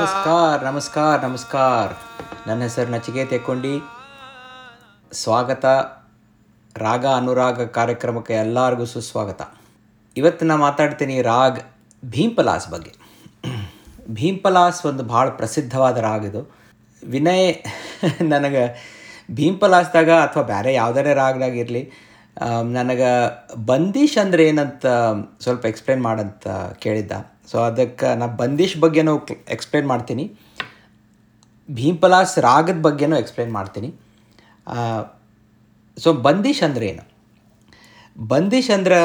ನಮಸ್ಕಾರ ನಮಸ್ಕಾರ ನಮಸ್ಕಾರ. ನನ್ನ ಹೆಸರು ನಚಿಕೆ ಎಕ್ಕೊಂಡಿ ಸ್ವಾಗತ. ರಾಗ ಅನುರಾಗ ಕಾರ್ಯಕ್ರಮಕ್ಕೆ ಎಲ್ಲರಿಗೂ ಸುಸ್ವಾಗತ. ಇವತ್ತು ನಾನು ಮಾತಾಡ್ತೀನಿ ರಾಗ್ ಭೀಂಪಲಾಸ್ ಬಗ್ಗೆ. ಭೀಂಪಲಾಸ್ ಒಂದು ಭಾಳ ಪ್ರಸಿದ್ಧವಾದ ರಾಗ ಇದು. ವಿನಯ್, ನನಗೆ ಭೀಂಪಲಾಸ್ದಾಗ ಅಥವಾ ಬೇರೆ ಯಾವುದಾರೇ ರಾಗದಾಗಿರಲಿ ನನಗೆ ಬಂದೀಶ್ ಅಂದ್ರೆ ಏನಂತ ಸ್ವಲ್ಪ ಎಕ್ಸ್ಪ್ಲೇನ್ ಮಾಡಂತ ಕೇಳಿದ್ದ. ಸೊ ಅದಕ್ಕೆ ನಾ ಬಂದೀಶ್ ಬಗ್ಗೆನೂ ಎಕ್ಸ್ಪ್ಲೇನ್ ಮಾಡ್ತೀನಿ. ಭೀಂಪಲಾಸ್ ರಾಗದ ಬಗ್ಗೆನೂ ಎಕ್ಸ್ಪ್ಲೇನ್ ಮಾಡ್ತೀನಿ. ಸೊ ಬಂದೀಶ್ ಅಂದ್ರೆ ಏನು? ಬಂದೀಶ್ ಅಂದ್ರೆ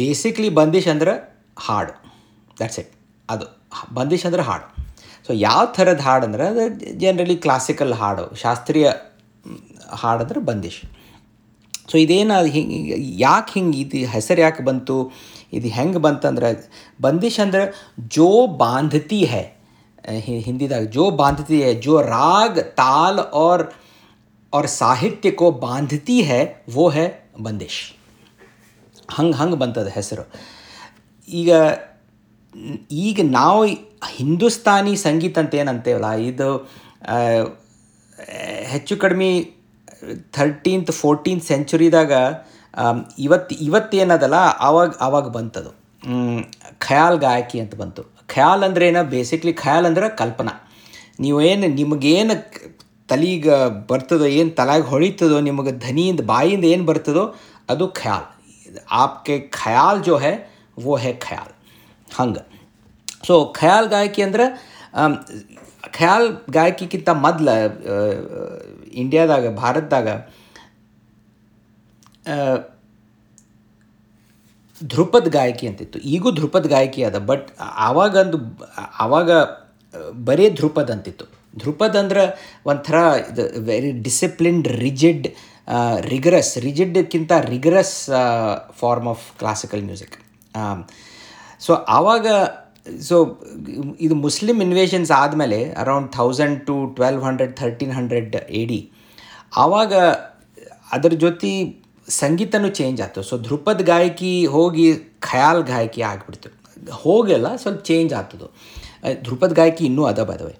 ಬೇಸಿಕ್ಲಿ ಬಂದೀಶ್ ಅಂದ್ರೆ ಹಾಡು. ದಟ್ಸ್ ಇಟ್ ಅದು, ಬಂದೀಶ್ ಅಂದ್ರೆ ಹಾಡು. ಸೊ ಯಾವ ಥರದ ಹಾಡು ಅಂದ್ರೆ ಅದು ಜನರಲಿ ಕ್ಲಾಸಿಕಲ್ ಹಾಡು, ಶಾಸ್ತ್ರೀಯ ಹಾಡು ಅಂದ್ರೆ ಬಂದೀಶ್. ಸೊ ಇದೇನು ಹಿಂಗೆ, ಯಾಕೆ ಹಿಂಗೆ ಇದು ಹೆಸರು ಯಾಕೆ ಬಂತು? ಇದು ಹೆಂಗೆ ಬಂತಂದ್ರೆ ಬಂದಿಶ್ ಅಂದ್ರೆ ಜೋ ಬಾಂಧತಿ ಹೈ ಹಿಂದಿದಾಗ ಜೋ ಬಾಂಧತಿ है जो राग ताल और और साहित्य को बांधती है वो है ಬಂದಿಶ್ ಹಂಗೆ ಹಂಗೆ ಬಂತದ ಹೆಸರು ಈಗ ಈಗ ನಾವು ಹಿಂದೂಸ್ತಾನಿ ಸಂಗೀತ ಅಂತ ಏನಂತೇವಲ್ಲ ಇದು ಹೆಚ್ಚು ಕಡಿಮೆ ಥರ್ಟೀನ್ತ್ ಫೋರ್ಟೀನ್ತ್ ಸೆಂಚುರಿದಾಗ ಇವತ್ತು ಇವತ್ತೇನದಲ್ಲ ಆವಾಗ ಆವಾಗ ಬಂತದು. ಖಯಾಲ್ ಗಾಯಕಿ ಅಂತ ಬಂತು. ಖಯಾಲ್ ಅಂದ್ರೆ ಏನೋ? ಬೇಸಿಕ್ಲಿ ಖಯಾಲ್ ಅಂದ್ರೆ ಕಲ್ಪನಾ. ನೀವು ಏನು ನಿಮಗೇನು ತಲೆಗೆ ಬರ್ತದೋ, ಏನು ತಲೆಗೆ ಹೊಳಿತದೋ, ನಿಮಗೆ ಧನಿಯಿಂದ ಬಾಯಿಂದ ಏನು ಬರ್ತದೋ, ಅದು ಖಯಾಲ್. ಆಪ್ಕೆ ಖಯಾಲ್ ಜೋ ಹೇ, ವೋ ಹೇ ಖಯಾಲ್. ಹಂಗೆ. ಸೊ, ಖಯಾಲ್ ಗಾಯಕಿ ಅಂದ್ರೆ ಖಯಾಲ್ ಗಾಯಕಿಗಿಂತ ಮೊದಲ ಇಂಡಿಯಾದಾಗ, ಭಾರತದಾಗ ಧ್ರುಪದ್ ಗಾಯಕಿ ಅಂತಿತ್ತು. ಈಗೂ ಧ್ರುಪದ್ ಗಾಯಕಿ ಅದ ಬಟ್ ಆವಾಗಂದು, ಆವಾಗ ಬರೀ ಧ್ರುಪದ್ ಅಂತಿತ್ತು. ಧ್ರುಪದ್ ಅಂದ್ರೆ ಒಂಥರ ಇದು very disciplined rigid rigorous ರಿಜಿಡ್ಕ್ಕಿಂತ rigorous form of classical music so ಆವಾಗ ಸೊ ಇದು ಮುಸ್ಲಿಮ್ ಇನ್ವೇಷನ್ಸ್ ಆದಮೇಲೆ around thousand two twelve hundred thirteen hundred A D ಆವಾಗ ಅದ್ರ ಜೊತೆ ಸಂಗೀತನೂ ಚೇಂಜ್ ಆಯ್ತು ಸೊ ಧ್ರುಪದ ಗಾಯಕಿ ಹೋಗಿ ಖಯಾಲ್ ಗಾಯಕಿ ಆಗಿಬಿಡ್ತು. ಹೋಗೆಲ್ಲ, ಸ್ವಲ್ಪ ಚೇಂಜ್ ಆಗ್ತದು. ಧ್ರುಪದ ಗಾಯಕಿ ಇನ್ನೂ ಅದ ಬದವೆ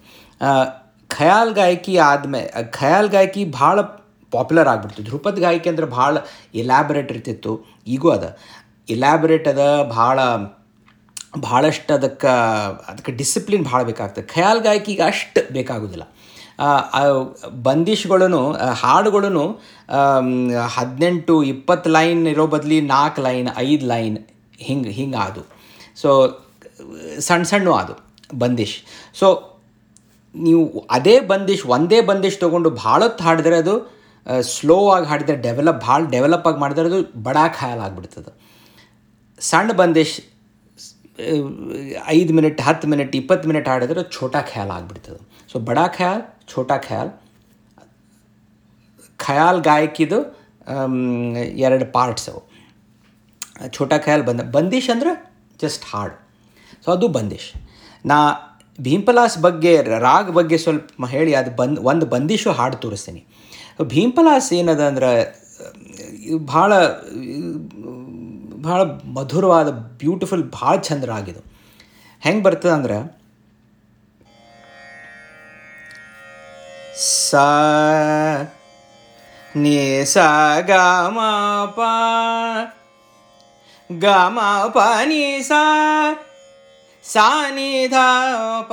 ಖಯಾಲ್ ಗಾಯಕಿ ಆದಮೇಲೆ ಖಯಾಲ್ ಗಾಯಕಿ ಭಾಳ ಪಾಪ್ಯುಲರ್ ಆಗಿಬಿಡ್ತು. ಧ್ರುಪದ ಗಾಯಕಿ ಅಂದ್ರೆ ಭಾಳ ಇಲ್ಯಾಬ್ರೇಟ್ ಇರ್ತಿತ್ತು. ಈಗೂ ಅದ. ಇಲ್ಯಾಬ್ರೇಟ್ ಅದ, ಭಾಳ, ಭಾಳಷ್ಟು ಅದಕ್ಕೆ ಅದಕ್ಕೆ ಡಿಸಿಪ್ಲಿನ್ ಭಾಳ ಬೇಕಾಗ್ತದೆ. ಖಯಾಲ್ ಗಾಯಕಿಗೆ ಅಷ್ಟು ಬೇಕಾಗೋದಿಲ್ಲ. ಬಂದಿಷ್ಗಳೂ ಹಾಡುಗಳೂ ಹದಿನೆಂಟು ಇಪ್ಪತ್ತು ಲೈನ್ ಇರೋ ಬದಲಿ ನಾಲ್ಕು ಲೈನ್, ಐದು ಲೈನ್ ಹಿಂಗೆ ಹಿಂಗೆ ಅದು ಸೊ ಸಣ್ಣ ಸಣ್ಣ ಅದು ಬಂದಿಶ್. ಸೊ, ನೀವು ಅದೇ ಬಂದಿಶ್, ಒಂದೇ ಬಂದಿಶ್ ತೊಗೊಂಡು ಭಾಳೊತ್ತು ಹಾಡಿದ್ರೆ ಅದು ಸ್ಲೋ ಆಗಿ ಹಾಡಿದ್ರೆ, ಡೆವಲಪ್ ಭಾಳ ಡೆವಲಪ್ ಆಗಿ ಮಾಡಿದ್ರೆ ಅದು ಬಡಾ ಖಾಯಲ್ ಆಗಿಬಿಡ್ತದೆ. ಸಣ್ಣ ಬಂದಿಶ್ ಐದು ಮಿನಿಟ್, ಹತ್ತು ಮಿನಿಟ್, ಇಪ್ಪತ್ತು ಮಿನಿಟ್ ಹಾಡಿದ್ರೆ ಛೋಟಾ ಖ್ಯಾಲ್ ಆಗಿಬಿಡ್ತದೆ. ಸೊ ಬಡ ಖ್ಯಾಲ್, ಛೋಟಾ ಖ್ಯಾಲ್. ಖಯಾಲ್ ಗಾಯಕಿದು ಎರಡು ಪಾರ್ಟ್ಸ್ ಅವು. ಛೋಟಾ ಖ್ಯಾಲ್ ಬಂದ, ಬಂದಿಶ್ ಅಂದ್ರೆ ಜಸ್ಟ್ ಹಾಡು. ಸೊ ಅದು ಬಂದಿಶ್. ನಾ ಭೀಂಪಲಾಸ್ ಬಗ್ಗೆ, ರಾಗ್ ಬಗ್ಗೆ ಸ್ವಲ್ಪ ಹೇಳಿ, ಅದು ಬಂದ್, ಒಂದು ಬಂದಿಶು ಹಾಡು ತೋರಿಸ್ತೀನಿ. ಭೀಂಪಲಾಸ್ ಏನದ ಅಂದ್ರೆ, ಭಾಳ ಭಾಳ ಮಧುರವಾದ ಬ್ಯೂಟಿಫುಲ್ ಭಾಳ ಚಂದ ರಾಗಿದು ಹೆಂಗೆ ಬರ್ತದೆ ಅಂದ್ರೆ, ಸ, ನಿ, ಸ, ಗ, ಮ, ಪ, ಗ, ಮ, ಪ, ನಿ, ಸ, ಸಾ, ನಿ, ಧ, ಪ,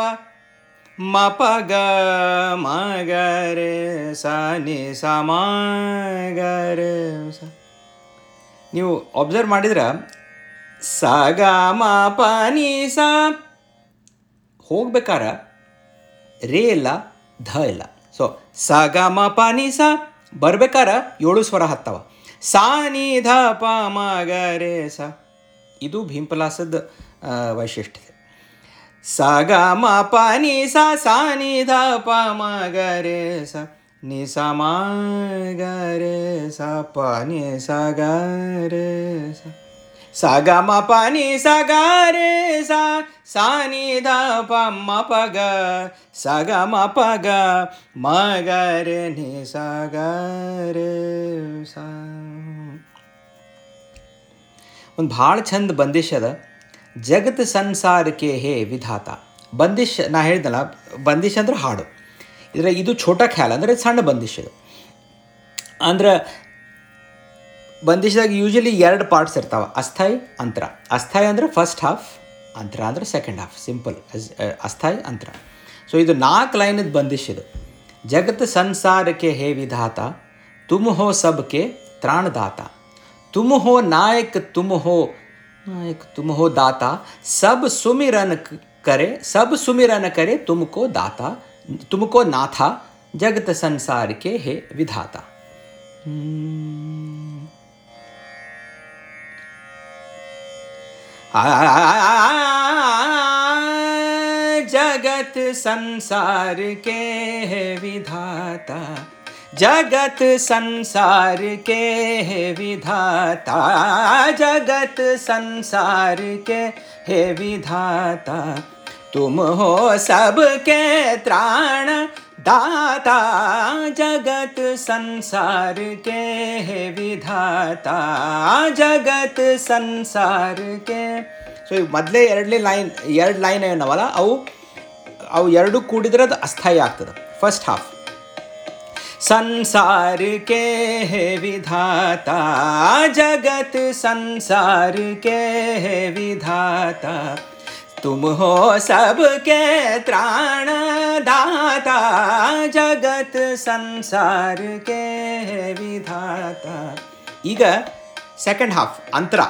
ಮ, ಪ, ಗ, ಮ, ಗ, ರೇ, ಸ, ನಿ, ಸ, ಮ, ಗ, ರೇ, ಸ. ನೀವು ಅಬ್ಸರ್ವ್ ಮಾಡಿದ್ರೆ ಸ ಗ ಮ ಪ ಸ ಹೋಗ್ಬೇಕಾರ, ರೇ ಇಲ್ಲ, ಧ ಇಲ್ಲ. ಸೊ ಸ ಗ ಮ ಸ ಬರ್ಬೇಕಾರ, ಏಳು ಸ್ವರ ಹತ್ತವ. ಸಾ ನಿ ಧ ಪ ಮ ಗ ರೇ ಸ ಇದು ಭೀಂಪಲಾಸದ ವೈಶಿಷ್ಟ್ಯ. ಸ ಗ ಮ ಪ ಸ ಸಾ ನಿ ಧ ಪ ಮ ಗ ರೇ ಸ ನಿ ಸ ಮ ಗ ರೇ ಸ ಪ ನಿ ಸ ಗ ರೇ ಸ ಸ ಗ ಮ ಪ ನಿ ಸ ಗ ರೇ ಸ ಸಾ ನಿ ಧ ಪ ಮ ಪ ಗ ಸ ಗ ಮ ಪ ಗ ಮ ಗ ರೇ ನಿ ಸ ಗ ರೇ ಸ ಒಂದು ಭಾಳ ಚಂದ ಬಂದಿಶ್ ಅದ ಜಗತ್ ಸಂಸಾರಕ್ಕೆ ಹೇ ವಿಧಾತ ಬಂದಿಶ್ ನಾ ಹೇಳ್ದಲ್ಲ ಬಂದಿಶ್ ಅಂದ್ರೆ ಹಾಡು ಅಂದರೆ ಇದು ಛೋಟ ಖ್ಯಾಲ್ ಅಂದರೆ ಸಣ್ಣ ಬಂದಿಶ್ ಇದು ಅಂದ್ರೆ ಬಂದಿಶ್ದಾಗ ಯೂಶಲಿ ಎರಡು ಪಾರ್ಟ್ಸ್ ಇರ್ತಾವ, ಅಸ್ಥಾಯಿ, ಅಂತರ. ಅಸ್ಥಾಯಿ ಅಂದರೆ ಫಸ್ಟ್ ಹಾಫ್ ಅಂತರ ಅಂದರೆ ಸೆಕೆಂಡ್ ಹಾಫ್ ಸಿಂಪಲ್ ಅಸ್ಥಾಯಿ, ಅಂತರ. ಸೊ ಇದು ನಾಲ್ಕು ಲೈನದ ಬಂದಿಶ್ ಇದು ಜಗತ್ ಸಂಸಾರಕ್ಕೆ ಹೇ ವಿಧಾತ, ತುಮ್ಹೋ ಸಬ್ಕೆ ತ್ರಾಣದಾತ. ತುಮ್ ಹೋ ನಾಯಕ್, ತುಮ್ಹೋ ನಾಯಕ್, ತುಮ್ಹೋ ದಾತ. ಸಬ್ ಸುಮಿರನ್ ಕರೆ, ಸಬ್ ಸುಮಿರನ್ ಕರೆ ತುಮಕೋ ದಾತ. तुमको नाथा जगत संसार के हे विधाता हम्म। आ, जगत संसार के है विधाता जगत संसार के है विधाता जगत संसार के है विधाता तुम हो सबके त्राण दाता जगत संसार के है विधाता जगत संसार के ಸೊ ಈಗ ಮೊದಲೇ ಎರಡನೇ ಲೈನ್ ಎರಡು ಲೈನ್ ಏನವಲ್ಲ ಅವು ಅವು ಎರಡು ಕೂಡಿದ್ರೆ ಅದು ಅಸ್ಥಾಯಿ ಆಗ್ತದೆ ಫಸ್ಟ್ ಹಾಫ್ संसार के है विधाता जगत संसार के है विधाता तुम हो सबके त्राण दाता जगत संसार के है विधाता ಈಗ ಸೆಕೆಂಡ್ ಹಾಫ್ ಅಂತರ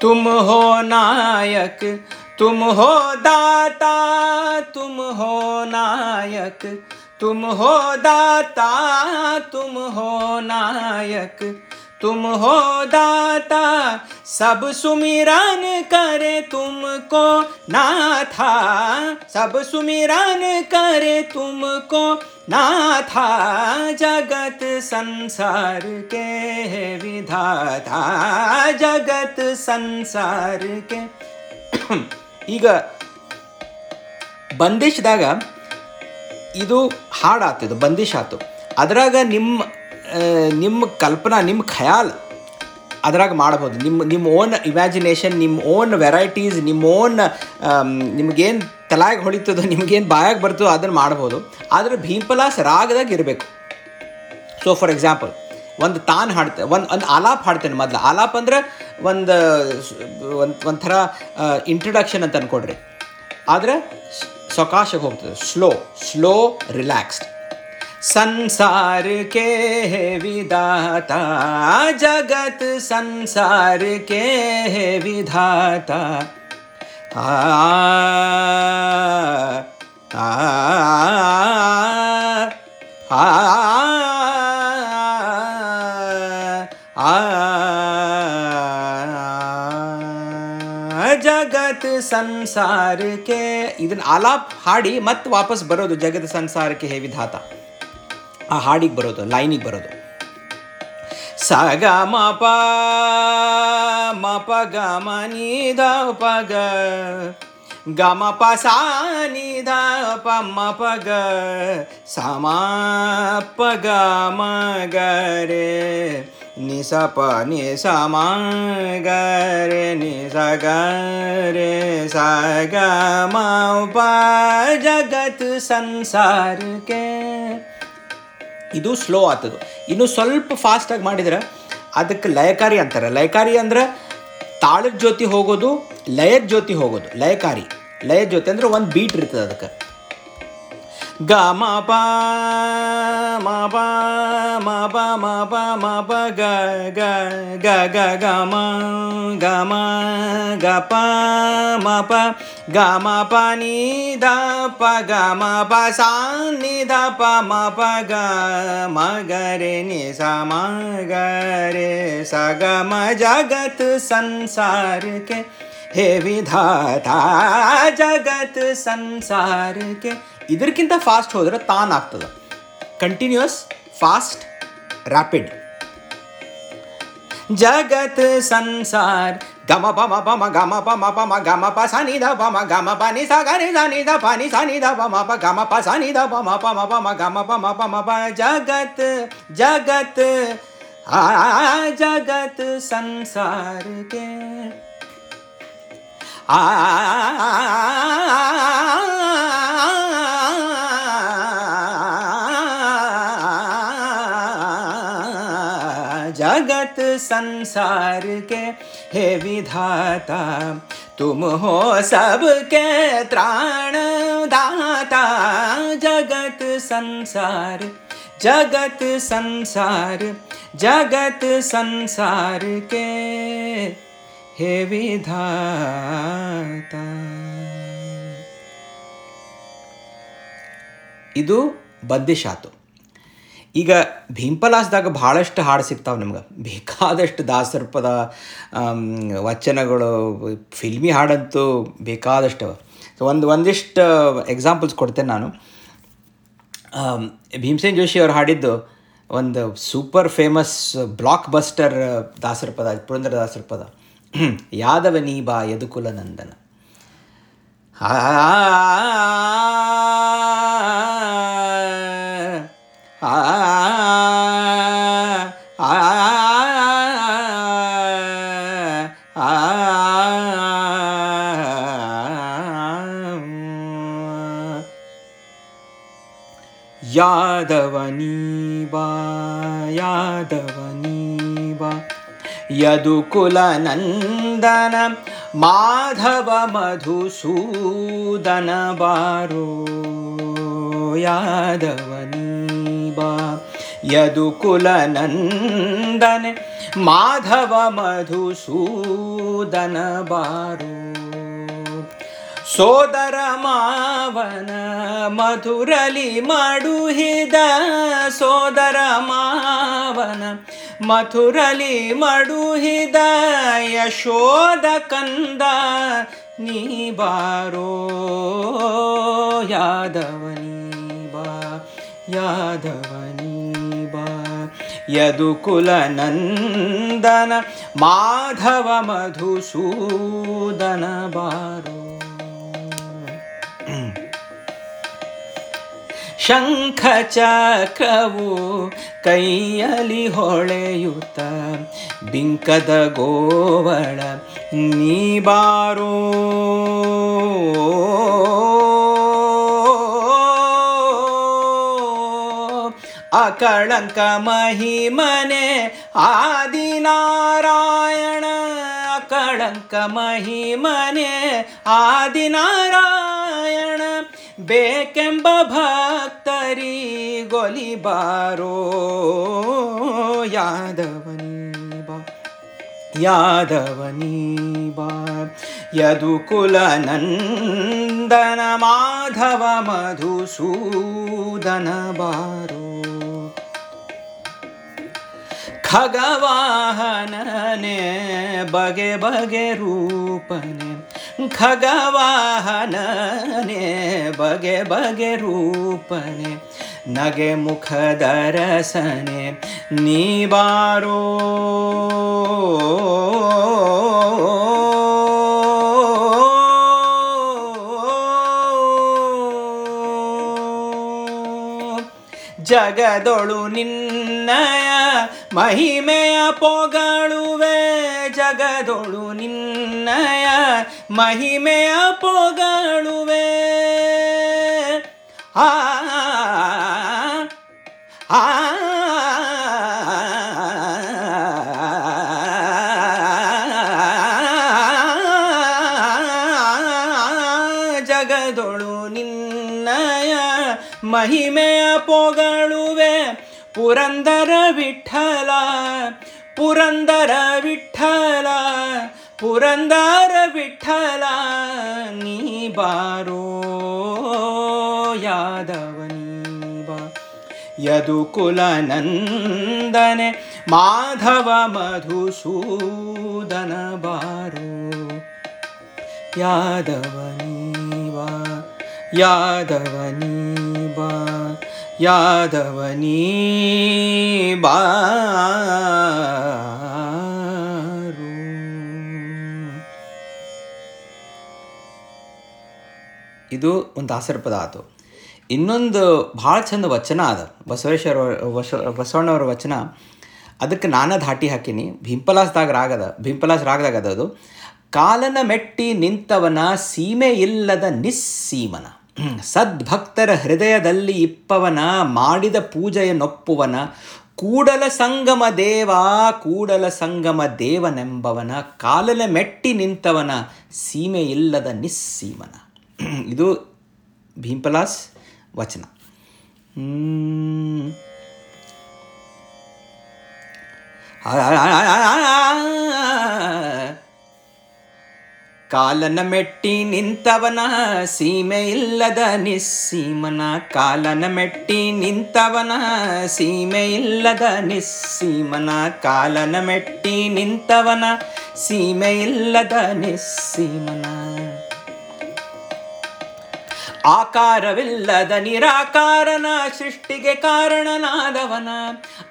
तुम हो नायक तुम हो दाता तुम हो नायक तुम हो दाता तुम हो नायक तुम हो दाता सब सुमिरन करे तुमको नाथा सब सुमिरन करे तुमको नाथा जगत संसार के है विधाता जगत संसार के ಈಗ ಬಂದಿಶ್ದಾಗ ಇದು ಹಾಡಾತು ಇದು ಬಂದಿಶ್ ಆತು ಅದ್ರಾಗ ನಿಮ್ಮ ಆ, ನಿಮ್ಮ ಕಲ್ಪನಾ, ನಿಮ್ಮ ಖಯಾಲ್ ಅದ್ರಾಗ ಮಾಡ್ಬೋದು. ನಿಮ್ಮ ನಿಮ್ಮ ಓನ್ ಇಮ್ಯಾಜಿನೇಷನ್ ನಿಮ್ಮ ಓನ್ ವೆರೈಟೀಸ್ ನಿಮ್ಮ ಓನ್ ನಿಮಗೇನು ತಲಾಗ ಹೊಳಿತದೋ, ನಿಮಗೇನು ಬಾಯಾಗ ಬರ್ತದೋ ಅದನ್ನು ಮಾಡ್ಬೋದು. ಆದರೆ ಭೀಂಪಲಾಸ್ ರಾಗದಾಗ ಇರಬೇಕು. ಸೊ ಫಾರ್ ಎಕ್ಸಾಂಪಲ್ ಒಂದು ತಾನ್ ಹಾಡ್ತೆ, ಒಂದು ಒಂದು ಆಲಾಪ್ ಹಾಡ್ತೇನೆ ಮೊದಲು. ಆಲಾಪ್ ಅಂದ್ರೆ ಒಂದು ಒಂದು, ಒಂಥರ ಇಂಟ್ರಡಕ್ಷನ್ ಅಂತ ಅಂದ್ಕೊಡ್ರಿ ಆದರೆ ಸೊಕಾಶಕ್ಕೆ ಹೋಗ್ತದೆ. ಸ್ಲೋ ಸ್ಲೋ ರಿಲ್ಯಾಕ್ಸ್ಡ್ संसार के है विधाता जगत संसार के है विधाता आ आ आ ಆ ಜಗತ್ ಸಂಸಾರಕ್ಕೆ ಇದನ್ನ ಆಲಾಪ್ ಹಾಡಿ ಮತ್ತೆ ವಾಪಸ್ ಬರೋದು ಜಗತ್ ಸಂಸಾರಕ್ಕೆ ಹೇ ವಿಧಾತ ಆ ಹಾಡಿಗೆ ಬರೋದು, ಲೈನಿಗೆ ಬರೋದು. ಸ ಗ ಮ ಪ ಮ ಪ ಗ, ಮ ನಿ ದ, ಪ ಗ. ಗ ಮ ಪ, ಸ ನಿ ದ, ಪ ಮ ಪ ಗ. ಸ ಮ ಪ ಗ, ಮ ಗ ರೇ. ನಿ ಸ ಪ, ನಿ ಸ ಮ ಗ ರೇ. ನಿ ಸ ಗ ರೇ, ಸ ಗ ಮ ಪ, ಜಗತ್ ಸಂಸಾರಕ್ಕೆ ಇದು ಸ್ಲೋ ಆತದು. ಇನ್ನು ಸ್ವಲ್ಪ ಫಾಸ್ಟಾಗಿ ಮಾಡಿದ್ರೆ ಅದಕ್ಕೆ ಲಯಕಾರಿ ಅಂತಾರೆ. ಲಯಕಾರಿ ಅಂದ್ರೆ ತಾಳದ ಜೊತೆ ಹೋಗೋದು, ಲಯದ ಜೊತೆ ಹೋಗೋದು. ಲಯಕಾರಿ. ಲಯದ ಜೊತೆ ಅಂದ್ರೆ ಒಂದು ಬೀಟ್ ಇರ್ತದೆ ಅದಕ್ಕೆ. ಗ ಮ ಪ ಮ ಪ ಮ ಪ ಮ ಪ ಮ ಪ ಗ ಗ ಗ ಗ ಗ ಮ ಗ ಮ ಗ ಪ ಮ ಪ ಗ ಮ ಪ ನಿ ದ ಪ ಗ ಮ ಪ ಸಾ ನಿ ದ ಪ ಮ ಪ ಗ ಮ ಗ ರೆ ನಿ ಸ ಮ ಗ ರೆ ಸ ಗ ಮ ಜಗತ್ ಸಂಸಾರ के ಹೇ ವಿಧಾತ ಜಗತ್ ಸಂಸಾರಕ್ಕೆ ಇದಕ್ಕಿಂತ ಫಾಸ್ಟ್ ಹೋದ್ರೆ ತಾನ್ ಆಗ್ತದೆ ಕಂಟಿನ್ಯೂಸ್ ಫಾಸ್ಟ್ ರ್ಯಾಪಿಡ್ ಜಗತ್ ಸಂಸಾರ್ ಗಮ ಪಮ ಪಮ ಗಮ ಪಮ ಪಮ ಗಮ ಪ ಸ ನಿ ದ ಪಮ ಗಮ ಪ ನಿ ಸ ಗ ನಿ ದ ನಿ ದ ಪ ನಿ ಸ ನಿ ದ ಪಮ ಪ ಗಮ ಪ ಸ ನಿ ದ ಪಮ ಪಮ ಪಮ ಗಮ ಪಮ ಪಮ ಪ ಜಗತ್ ಜಗತ್ ಆ ಜಗತ್ ಸಂಸಾರ के ಆ संसार के हे विधाता तुम हो सबके त्राण दाता जगत संसार जगत संसार जगत संसार के हे विधाता ಇದು ಬದ್ದಿಶಾತು ಈಗ ಭೀಂಪಲಾಸ್ದಾಗ ಭಾಳಷ್ಟು ಹಾಡು ಸಿಗ್ತಾವೆ ನಮ್ಗೆ ಬೇಕಾದಷ್ಟು ದಾಸರ ಪದ ವಚನಗಳು ಫಿಲ್ಮಿ ಹಾಡಂತೂ ಬೇಕಾದಷ್ಟು ಒಂದು ಒಂದಿಷ್ಟು ಎಕ್ಸಾಂಪಲ್ಸ್ ಕೊಡ್ತೇನೆ ನಾನು ಭೀಮಸೇನ್ ಜೋಶಿ ಅವ್ರು ಹಾಡಿದ್ದು ಒಂದು ಸೂಪರ್ ಫೇಮಸ್ ಬ್ಲಾಕ್ ಬಸ್ಟರ್ ದಾಸರ ಪದ ಪುರಂದರ ಯಾದವ ನೀ ಬಾ ಯದುಕುಲ ನಂದನ ಆ ಆ ಯಾದವನೀ ಬಾ ಯಾದವನೀ ಬಾ ಯದುಕುಲ ನಂದನ ಮಾಧವ ಮಧುಸೂದನ ಬಾರೋ ಯಾದವನೀ ಬಾ ಯದುಕುಲ ನಂದನ ಮಾಧವ ಮಧುಸೂದನ ಬಾರು. ಸೋದರ ಮಾವನ ಮಧುರಲಿ ಮಡುಹಿದ ಸೋದರ ಮಾವನ ಮಥುರಲಿ ಮಡುಹಿದ ಯಶೋದ ಕಂದ ನೀ ಬಾರೋ ಯಾದವನಿ. ಯಾದವನಿ ಬಾ. ಯದುಕುಲ ನಂದನ ಮಾಧವ ಮಧುಸೂದನ ಬಾರೋ. ಶಂಖ ಚಕ್ರವು ಕೈಯಲಿ ಹೊಳೆಯುತ್ತ ಬಿಂಕದ ಗೋವಳ ನೀ ಬಾರೋ. ಅಕಳಂಕ ಮಹಿಮನೆ ಆದಿನಾರಾಯಣ ಅಕಳಂಕ ಮಹಿಮನೆ ಆದಿನಾರಾಯಣ ಬೇಕೆಂಬ ಭಕ್ತರಿ ಗೊಲಿಬಾರೋ ಯಾದವನಿ. यादवनीब यदुकुलनन्दनमाधवमधुसूदनबारो। खगवाहनने बगे बगे रूपने। खगवाहनने बगे बगे रूपने। ನಗೆ ಮುಖದರಸನೆ ನೀ ಜಗದೊಳು ನಿನ್ನಯ ಮಹಿಮೆಯ ಪೊಗಳುವೆ. ಜಗದೊಳು ನಿನ್ನಯ ಮಹಿಮೆಯ ಪೊಗಳುವೆ. ಆ ಮಹಿಮೆಯ ಪೊಗಳುವೆ. ಪುರಂದರ ವಿಠಲ ಪುರಂದರ ವಿಠಲ ಪುರಂದರ ವಿಠಲ, ನೀ ಬಾರೋ ಯಾದವನಿ ಯದುಕುಲನಂದನೆ ಯದುಕುಲ ನಂದನೆ ಮಾಧವ ಮಧುಸೂದನ ಬಾರೋ. ಯಾದವನಿ ಯಾದವನೀ ಯಾದವನಿ ಬಾ ಯಾದವನಿ ಬಾರು ಇದು ಒಂದು ದಾಸರ ಪದ ಆತು. ಇನ್ನೊಂದು ಭಾಳ ಚಂದ ವಚನ ಅದ ಬಸವೇಶ್ವರ ಬಸವ ಬಸವಣ್ಣವ್ರ ವಚನ. ಅದಕ್ಕೆ ನಾನೇ ಧಾಟಿ ಹಾಕೀನಿ. ಭೀಂಪಲಾಸ್ದಾಗ ರಾಗದ ಭೀಂಪಲಾಸ್ ರಾಗದಾಗ ಅದು ಕಾಲನ ಮೆಟ್ಟಿ ನಿಂತವನ, ಸೀಮೆ ಇಲ್ಲದ ನಿಸ್ಸೀಮನ. ಸದ್ಭಕ್ತರ ಹೃದಯದಲ್ಲಿ ಇಪ್ಪವನ, ಮಾಡಿದ ಪೂಜೆಯ ನೊಪ್ಪುವನ ಕೂಡಲ ಸಂಗಮ ದೇವ, ಕೂಡಲ ಸಂಗಮ ದೇವನೆಂಬವನ, ಕಾಲಲೆ ಮೆಟ್ಟಿ ನಿಂತವನ ಸೀಮೆ ಇಲ್ಲದ ನಿಸ್ಸೀಮನ ಇದು ಭೀಂಪಲಾಸ್ ವಚನ ಹ್ಮ್. ಕಾಲನ ಮೆಟ್ಟಿ ನಿಂತವನ, ಸೀಮೆ ಇಲ್ಲದ ನಿಸ್ಸೀಮನ. ಕಾಲನ ಮೆಟ್ಟಿ ನಿಂತವನ, ಸೀಮೆ ಇಲ್ಲದ ನಿಸ್ಸೀಮನ. ಕಾಲನ ಮೆಟ್ಟಿ ನಿಂತವನ, ಸೀಮೆ ಇಲ್ಲದ ನಿಸ್ಸೀಮನ. ಆಕಾರವಿಲ್ಲದ ನಿರಾಕಾರನ ಸೃಷ್ಟಿಗೆ ಕಾರಣನಾದವನ.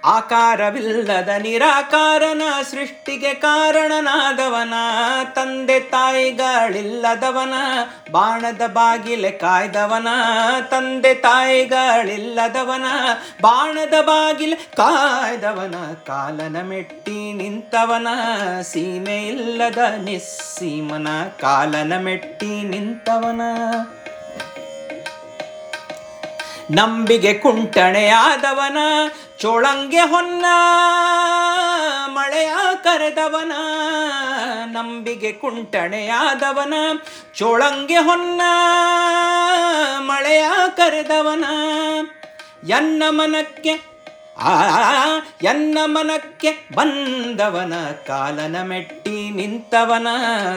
ಆಕಾರವಿಲ್ಲದ ನಿರಾಕಾರನ ಸೃಷ್ಟಿಗೆ ಕಾರಣನಾದವನ. ತಂದೆ ತಾಯಿಗಳಿಲ್ಲದವನ, ಬಾಣದ ಬಾಗಿಲೆ ಕಾಯ್ದವನ. ತಂದೆ ತಾಯಿಗಳಿಲ್ಲದವನ, ಬಾಣದ ಬಾಗಿಲೆ ಕಾಯ್ದವನ. ಕಾಲನ ಮೆಟ್ಟಿ ನಿಂತವನ ಸೀಮೆ ಇಲ್ಲದ ನಿಸ್ಸೀಮನ. ಕಾಲನ ಮೆಟ್ಟಿ ನಿಂತವನ. ನಂಬಿಗೆ ಕುಂಟಣೆಯಾದವನ, ಚೋಳಂಗೆ ಹೊನ್ನ ಮಳೆಯ ಕರೆದವನ, ನಂಬಿಗೆ ಕುಂಟಣೆಯಾದವನ, ಚೋಳಂಗೆ ಹೊನ್ನ ಮಳೆಯ ಕರೆದವನ. ಎನ್ನ ಮನಕ್ಕೆ, ಆ, ಎನ್ನ ಮನಕ್ಕೆ ಬಂದವನ, ಕಾಲನ ಮೆಟ್ಟಿ ನಿಂತವನ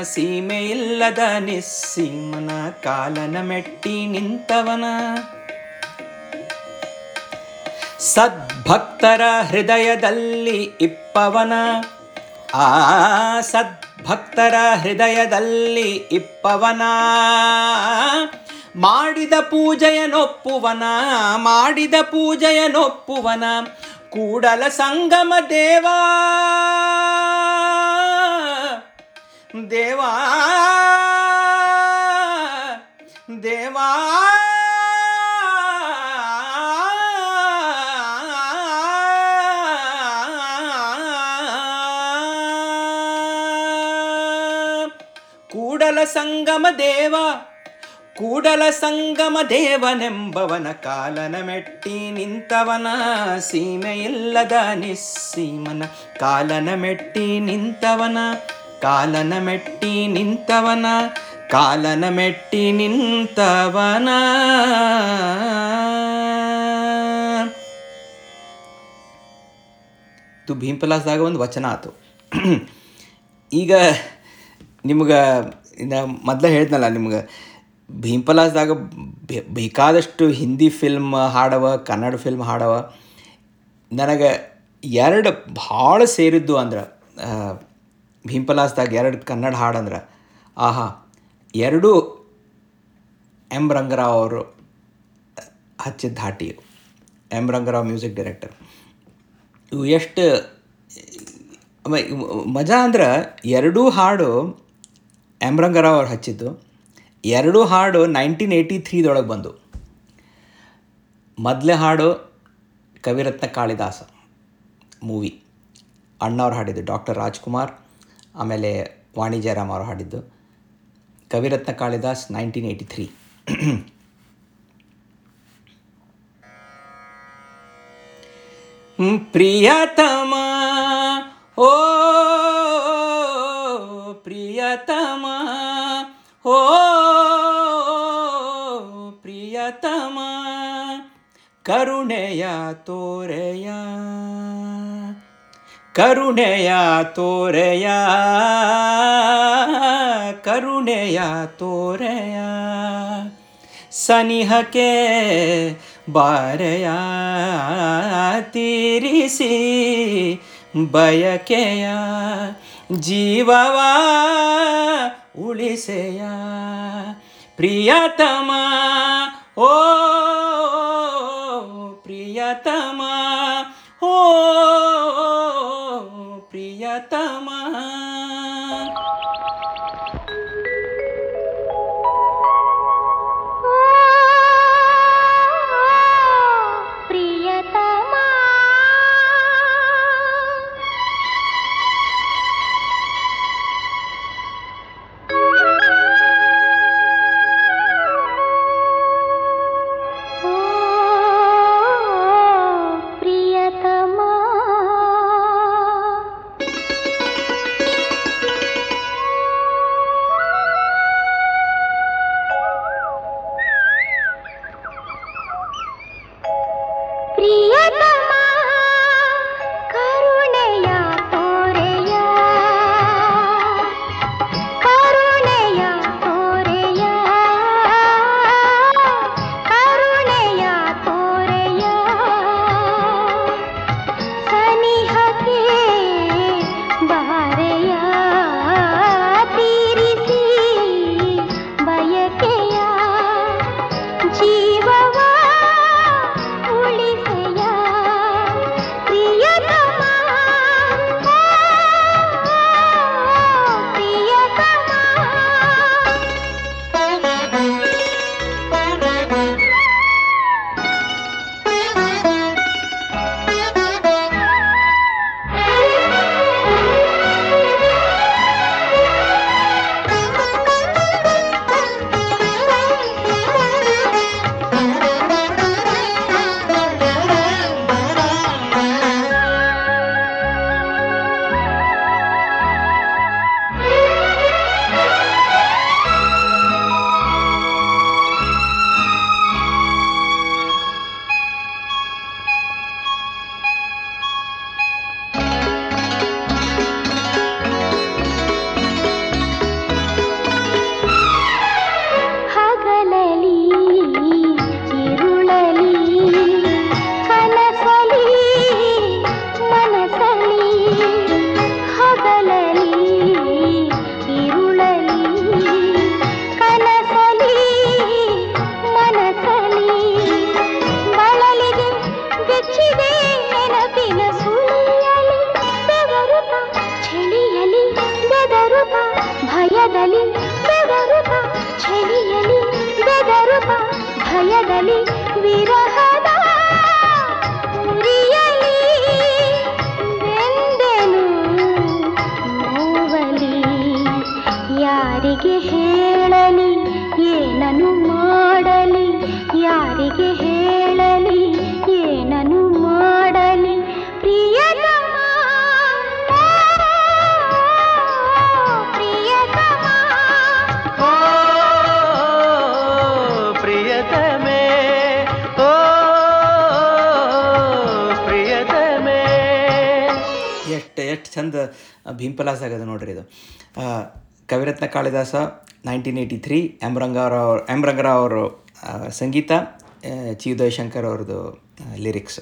ಸೀಮೆ ಇಲ್ಲದ ನಿಸ್ಸೀಮನ ಕಾಲನ ಮೆಟ್ಟಿ ನಿಂತವನ. ಸದ್ಭಕ್ತರ ಹೃದಯದಲ್ಲಿ ಇಪ್ಪವನ. ಆ ಸದ್ಭಕ್ತರ ಹೃದಯದಲ್ಲಿ ಇಪ್ಪವನ. ಮಾಡಿದ ಪೂಜೆಯನೊಪ್ಪುವನ ಮಾಡಿದ ಪೂಜೆಯನೊಪ್ಪುವನ ಕೂಡಲ ಸಂಗಮ ದೇವಾ. ದೇವಾ. ದೇವಾ. ಸಂಗಮ ದೇವ, ಕೂಡಲ ಸಂಗಮ ದೇವನೆಂಬವನ ಕಾಲನ ಮೆಟ್ಟಿ ನಿಂತವನ ಸೀಮೆ ಇಲ್ಲದ ನಿಸ್ಸೀಮನ ಕಾಲನ ಮೆಟ್ಟಿ ನಿಂತವನ, ಕಾಲನ ಮೆಟ್ಟಿ ನಿಂತವನ, ಕಾಲನ ಮೆಟ್ಟಿ ನಿಂತವನ. ಇದು ಭೀಂಪಲಾಸ್ದಾಗ ಒಂದು ವಚನ ಆತು. ಈಗ ನಿಮ್ಗೆ ಇನ್ನು ಮೊದಲೇ ಹೇಳಿದ್ನಲ್ಲ ನಿಮ್ಗೆ ಭೀಂಪಲಾಸ್ದಾಗ ಬೇಕಾದಷ್ಟು ಹಿಂದಿ ಫಿಲ್ಮ್ ಹಾಡವ, ಕನ್ನಡ ಫಿಲ್ಮ್ ಹಾಡವ, ನನಗೆ ಎರಡು ಭಾಳ ಸೇರಿದ್ದು ಅಂದ್ರೆ ಭೀಂಪಲಾಸ್ದಾಗ ಎರಡು ಕನ್ನಡ ಹಾಡಂದ್ರೆ, ಆಹಾ, ಎರಡೂ ಎಂ ರಂಗರಾವ್ ಅವರು ಹಚ್ಚಿದ ಹಾಟಿ. ಎಂ ರಂಗರಾವ್ ಮ್ಯೂಸಿಕ್ ಡೈರೆಕ್ಟರ್ ಇವು ಎಷ್ಟು ಮಜಾ ಅಂದ್ರೆ ಎರಡೂ ಹಾಡು ರಂಗರಾವ್ ಅವ್ರು ಹಚ್ಚಿದ್ದು, ಎರಡೂ ಹಾಡು ನೈನ್ಟೀನ್ ಏಯ್ಟಿ ತ್ರೀದೊಳಗೆ ಬಂದು. ಮೊದಲೇ ಹಾಡು ಕವಿರತ್ನ ಕಾಳಿದಾಸ ಮೂವಿ. ಅಣ್ಣವ್ರು ಹಾಡಿದ್ದು ಡಾಕ್ಟರ್ ರಾಜ್ಕುಮಾರ್, ಆಮೇಲೆ ವಾಣಿ ಜಯರಾಮ್ ಅವರು ಹಾಡಿದ್ದು Kaviratna Kalidas nineteen eighty three. ಪ್ರಿಯತಮ, ಓ ಪ್ರಿಯತಮ ಓ ಪ್ರಿಯತಮ ಕರುಣೆಯ ತೋರೆಯ ಕರುಣೆಯ ತೋರೆಯ ಕರುಣೆಯ ತೋರೆಯ ಸನಿಹಕ್ಕೆ ಬಾರೆಯ ತೀರಿಸಿ ಬಯಕೆಯ ಜೀವವ ಉಳಿಸೆಯ ಪ್ರಿಯತಮ ಓ ಪ್ರಿಯತಮ ಓ ಪ್ರಿಯತಮ ಪ್ರಿಯತಮ ಯಾರಿಗೆ ಹೇಳಲಿ ಏನನು ಮಾಡಲಿ? ಯಾರಿಗೆ ಹೇಳಲಿ ಏನನು ಮಾಡಲಿ? ಪ್ರಿಯ ಪ್ರಿಯತಮ. ಓ ಪ್ರಿಯತಮೆ ಓ ಪ್ರಿಯತಮೆ. ಎಷ್ಟು ಎಷ್ಟು ಚಂದ ಭೀಂಪಲಾಸ್ ಆಗದ ನೋಡ್ರಿ ಇದು. ಆ, Kaviratna Kalidasa nineteen eighty three M Rangarao M Rangarao ಅವರು ಸಂಗೀತ ಚಿ ಉದಯಶಂಕರ್ ಅವ್ರದ್ದು ಲಿರಿಕ್ಸ್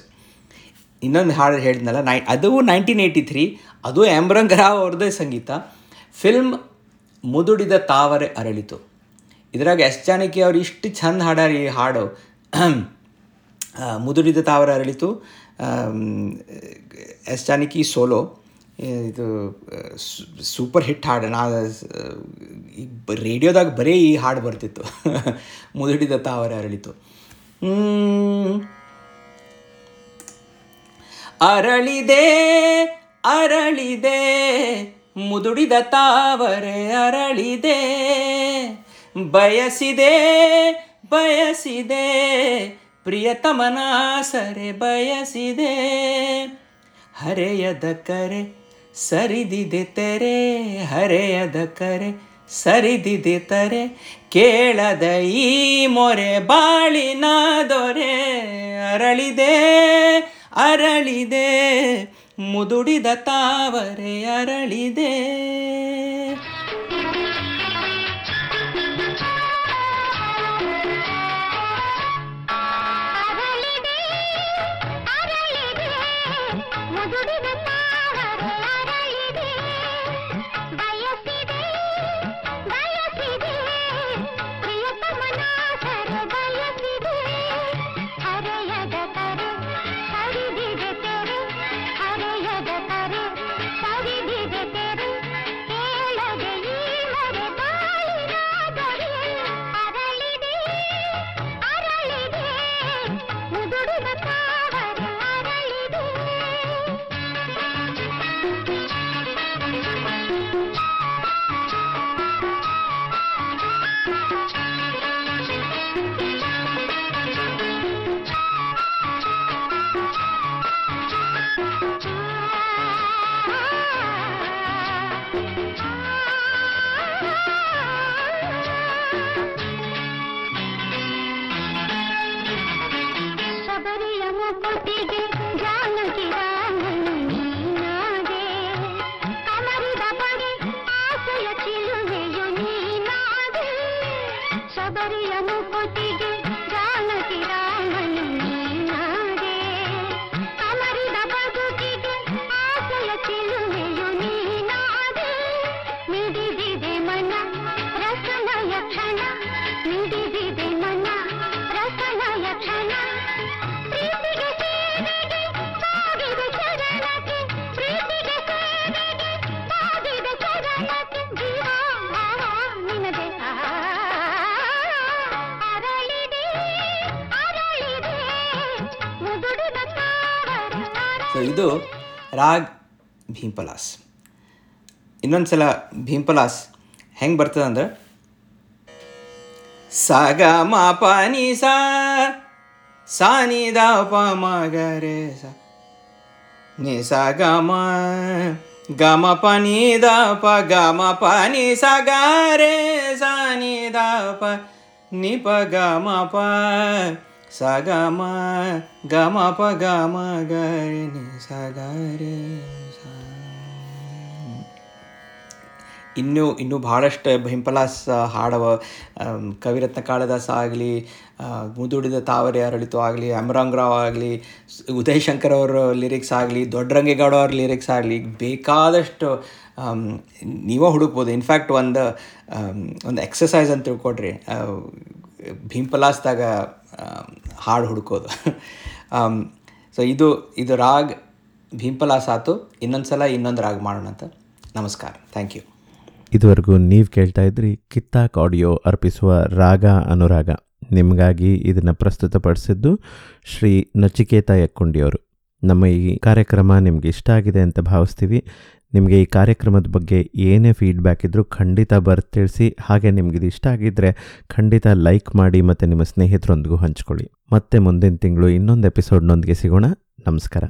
ಇನ್ನೊಂದು ಹಾಡು ಹೇಳಿದ್ನಲ್ಲ, ನೈ, ಅದು ನೈನ್ಟೀನ್ ಏಯ್ಟಿ ತ್ರೀ ಅದು ಎಂ ರಂಗರಾವ್ ಅವ್ರದ್ದೇ ಸಂಗೀತ. ಫಿಲ್ಮ್ ಮುದುಡಿದ ತಾವರೆ ಅರಳಿತು. ಇದ್ರಾಗ ಎಸ್ ಜಾನಕಿ ಅವ್ರು ಇಷ್ಟು ಚಂದ ಹಾಡ್ಯಾರ ಈ ಹಾಡು. ಮುದುಡಿದ ತಾವರೆ ಅರಳಿತು. S Janaki solo. ಇದು ಸೂಪರ್ ಹಿಟ್ ಹಾಡು. ನಾ ಈ ರೇಡಿಯೋದಾಗ ಬರೀ ಈ ಹಾಡು ಬರ್ತಿತ್ತು. ಮುದುಡಿದ ತಾವರೆ ಅರಳಿತು. ಅರಳಿದೆ ಅರಳಿದೆ ಮುದುಡಿದ ತಾವರೆ ಅರಳಿದೆ. ಬಯಸಿದೆ ಬಯಸಿದೆ ಪ್ರಿಯತಮನ ಸರೆ ಬಯಸಿದೆ. ಹರೆಯದ ಕರೆ ಸರಿದಿದೆ ತೆರೆ, ಹರೆಯದ ಕರೆ. ಸರಿದಿದೆ ತರೆ, ಕೇಳದ ಈ ಮೊರೆ ಬಾಳಿನ ದೊರೆ. ಅರಳಿದೆ ಅರಳಿದೆ, ಮುದುಡಿದ ತಾವರೆ ಅರಳಿದೆ. ಸೊ ಇದು ರಾಗ್ ಭೀಂಪಲಾಸ್ ಇನ್ನೊಂದು ಸಲ ಭೀಂಪಲಾಸ್ ಹೆಂಗೆ ಬರ್ತದೆ ಅಂದ್ರೆ ಸ ಗ ಮ ಪ ನಿ ಸಾ ಸ ನಿ ದ ಪ ಮ ಗ ರೇ ಸ ನಿ ಸ ಗ ಮ ಗ ಮ ಪ ನಿ ದ ಪ ಗ ಮ ಪ ನಿ ಸ ಗ ರೇ ಸ ನಿ ದ ಪ ನಿ ಪ ಗ ಮ ಪ ಸ ಗಮ ಪ, ಗ, ಮ, ಗ ನಿ, ಸ, ಗ, ರೇ, ಸ ಇನ್ನೂ ಇನ್ನೂ ಭಾಳಷ್ಟು ಹಿಂಪಲಾಸ್ ಹಾಡವ ಕವಿರತ್ನ ಕಾಳಿದಾಸ ಆಗಲಿ ಮುದುಡಿದ ತಾವರೆ ಅರಳಿತು ಆಗಲಿ ಅಮರಾಂಗ್ರಾವ್ ಆಗಲಿ ಉದಯ್ ಶಂಕರ್ ಅವರ ಲಿರಿಕ್ಸ್ ಆಗಲಿ, ದೊಡ್ಡರಂಗೇಗೌಡ ಅವ್ರ ಲಿರಿಕ್ಸ್ ಆಗಲಿ, ಬೇಕಾದಷ್ಟು ನೀವೇ ಹುಡುಕ್ಬೋದು. ಇನ್ಫ್ಯಾಕ್ಟ್ ಒಂದು ಒಂದು ಎಕ್ಸಸೈಸ್ ಅಂತ ತಿಳ್ಕೊಡ್ರಿ. ಭೀಂಪಲಾಸ್ದಾಗ ಹಾಡು ಹುಡುಕೋದು. ಸೊ ಇದು ಇದು ರಾಗ್ ಭೀಂಪಲಾಸ್ ಆತು ಇನ್ನೊಂದು ಸಲ ಇನ್ನೊಂದು ರಾಗ್ ಮಾಡೋಣ ಅಂತ. ನಮಸ್ಕಾರ. ಥ್ಯಾಂಕ್ ಯು ಇದುವರೆಗೂ ನೀವು ಕೇಳ್ತಾ ಇದ್ರಿ ಕಿತ್ತಾಕ್ ಆಡಿಯೋ ಅರ್ಪಿಸುವ ರಾಗ ಅನುರಾಗ. ನಿಮಗಾಗಿ ಇದನ್ನು ಪ್ರಸ್ತುತಪಡಿಸಿದ್ದು ಶ್ರೀ ನಚಿಕೇತ ಯಕ್ಕುಂಡಿಯವರು. ನಮ್ಮ ಈ ಕಾರ್ಯಕ್ರಮ ನಿಮಗೆ ಇಷ್ಟ ಆಗಿದೆ ಅಂತ ಭಾವಿಸ್ತೀವಿ. ನಿಮಗೆ ಈ ಕಾರ್ಯಕ್ರಮದ ಬಗ್ಗೆ ಏನೇ ಫೀಡ್ಬ್ಯಾಕ್ ಇದ್ದರೂ ಖಂಡಿತ ಬರ್ತಿಳಿಸಿ. ಹಾಗೆ ನಿಮಗೆ ಇದು ಇಷ್ಟ ಆಗಿದ್ದರೆ ಖಂಡಿತ ಲೈಕ್ ಮಾಡಿ ಮತ್ತು ನಿಮ್ಮ ಸ್ನೇಹಿತರೊಂದಿಗೂ ಹಂಚ್ಕೊಳ್ಳಿ. ಮತ್ತೆ ಮುಂದಿನ ತಿಂಗಳು ಇನ್ನೊಂದು ಎಪಿಸೋಡ್ನೊಂದಿಗೆ ಸಿಗೋಣ. ನಮಸ್ಕಾರ.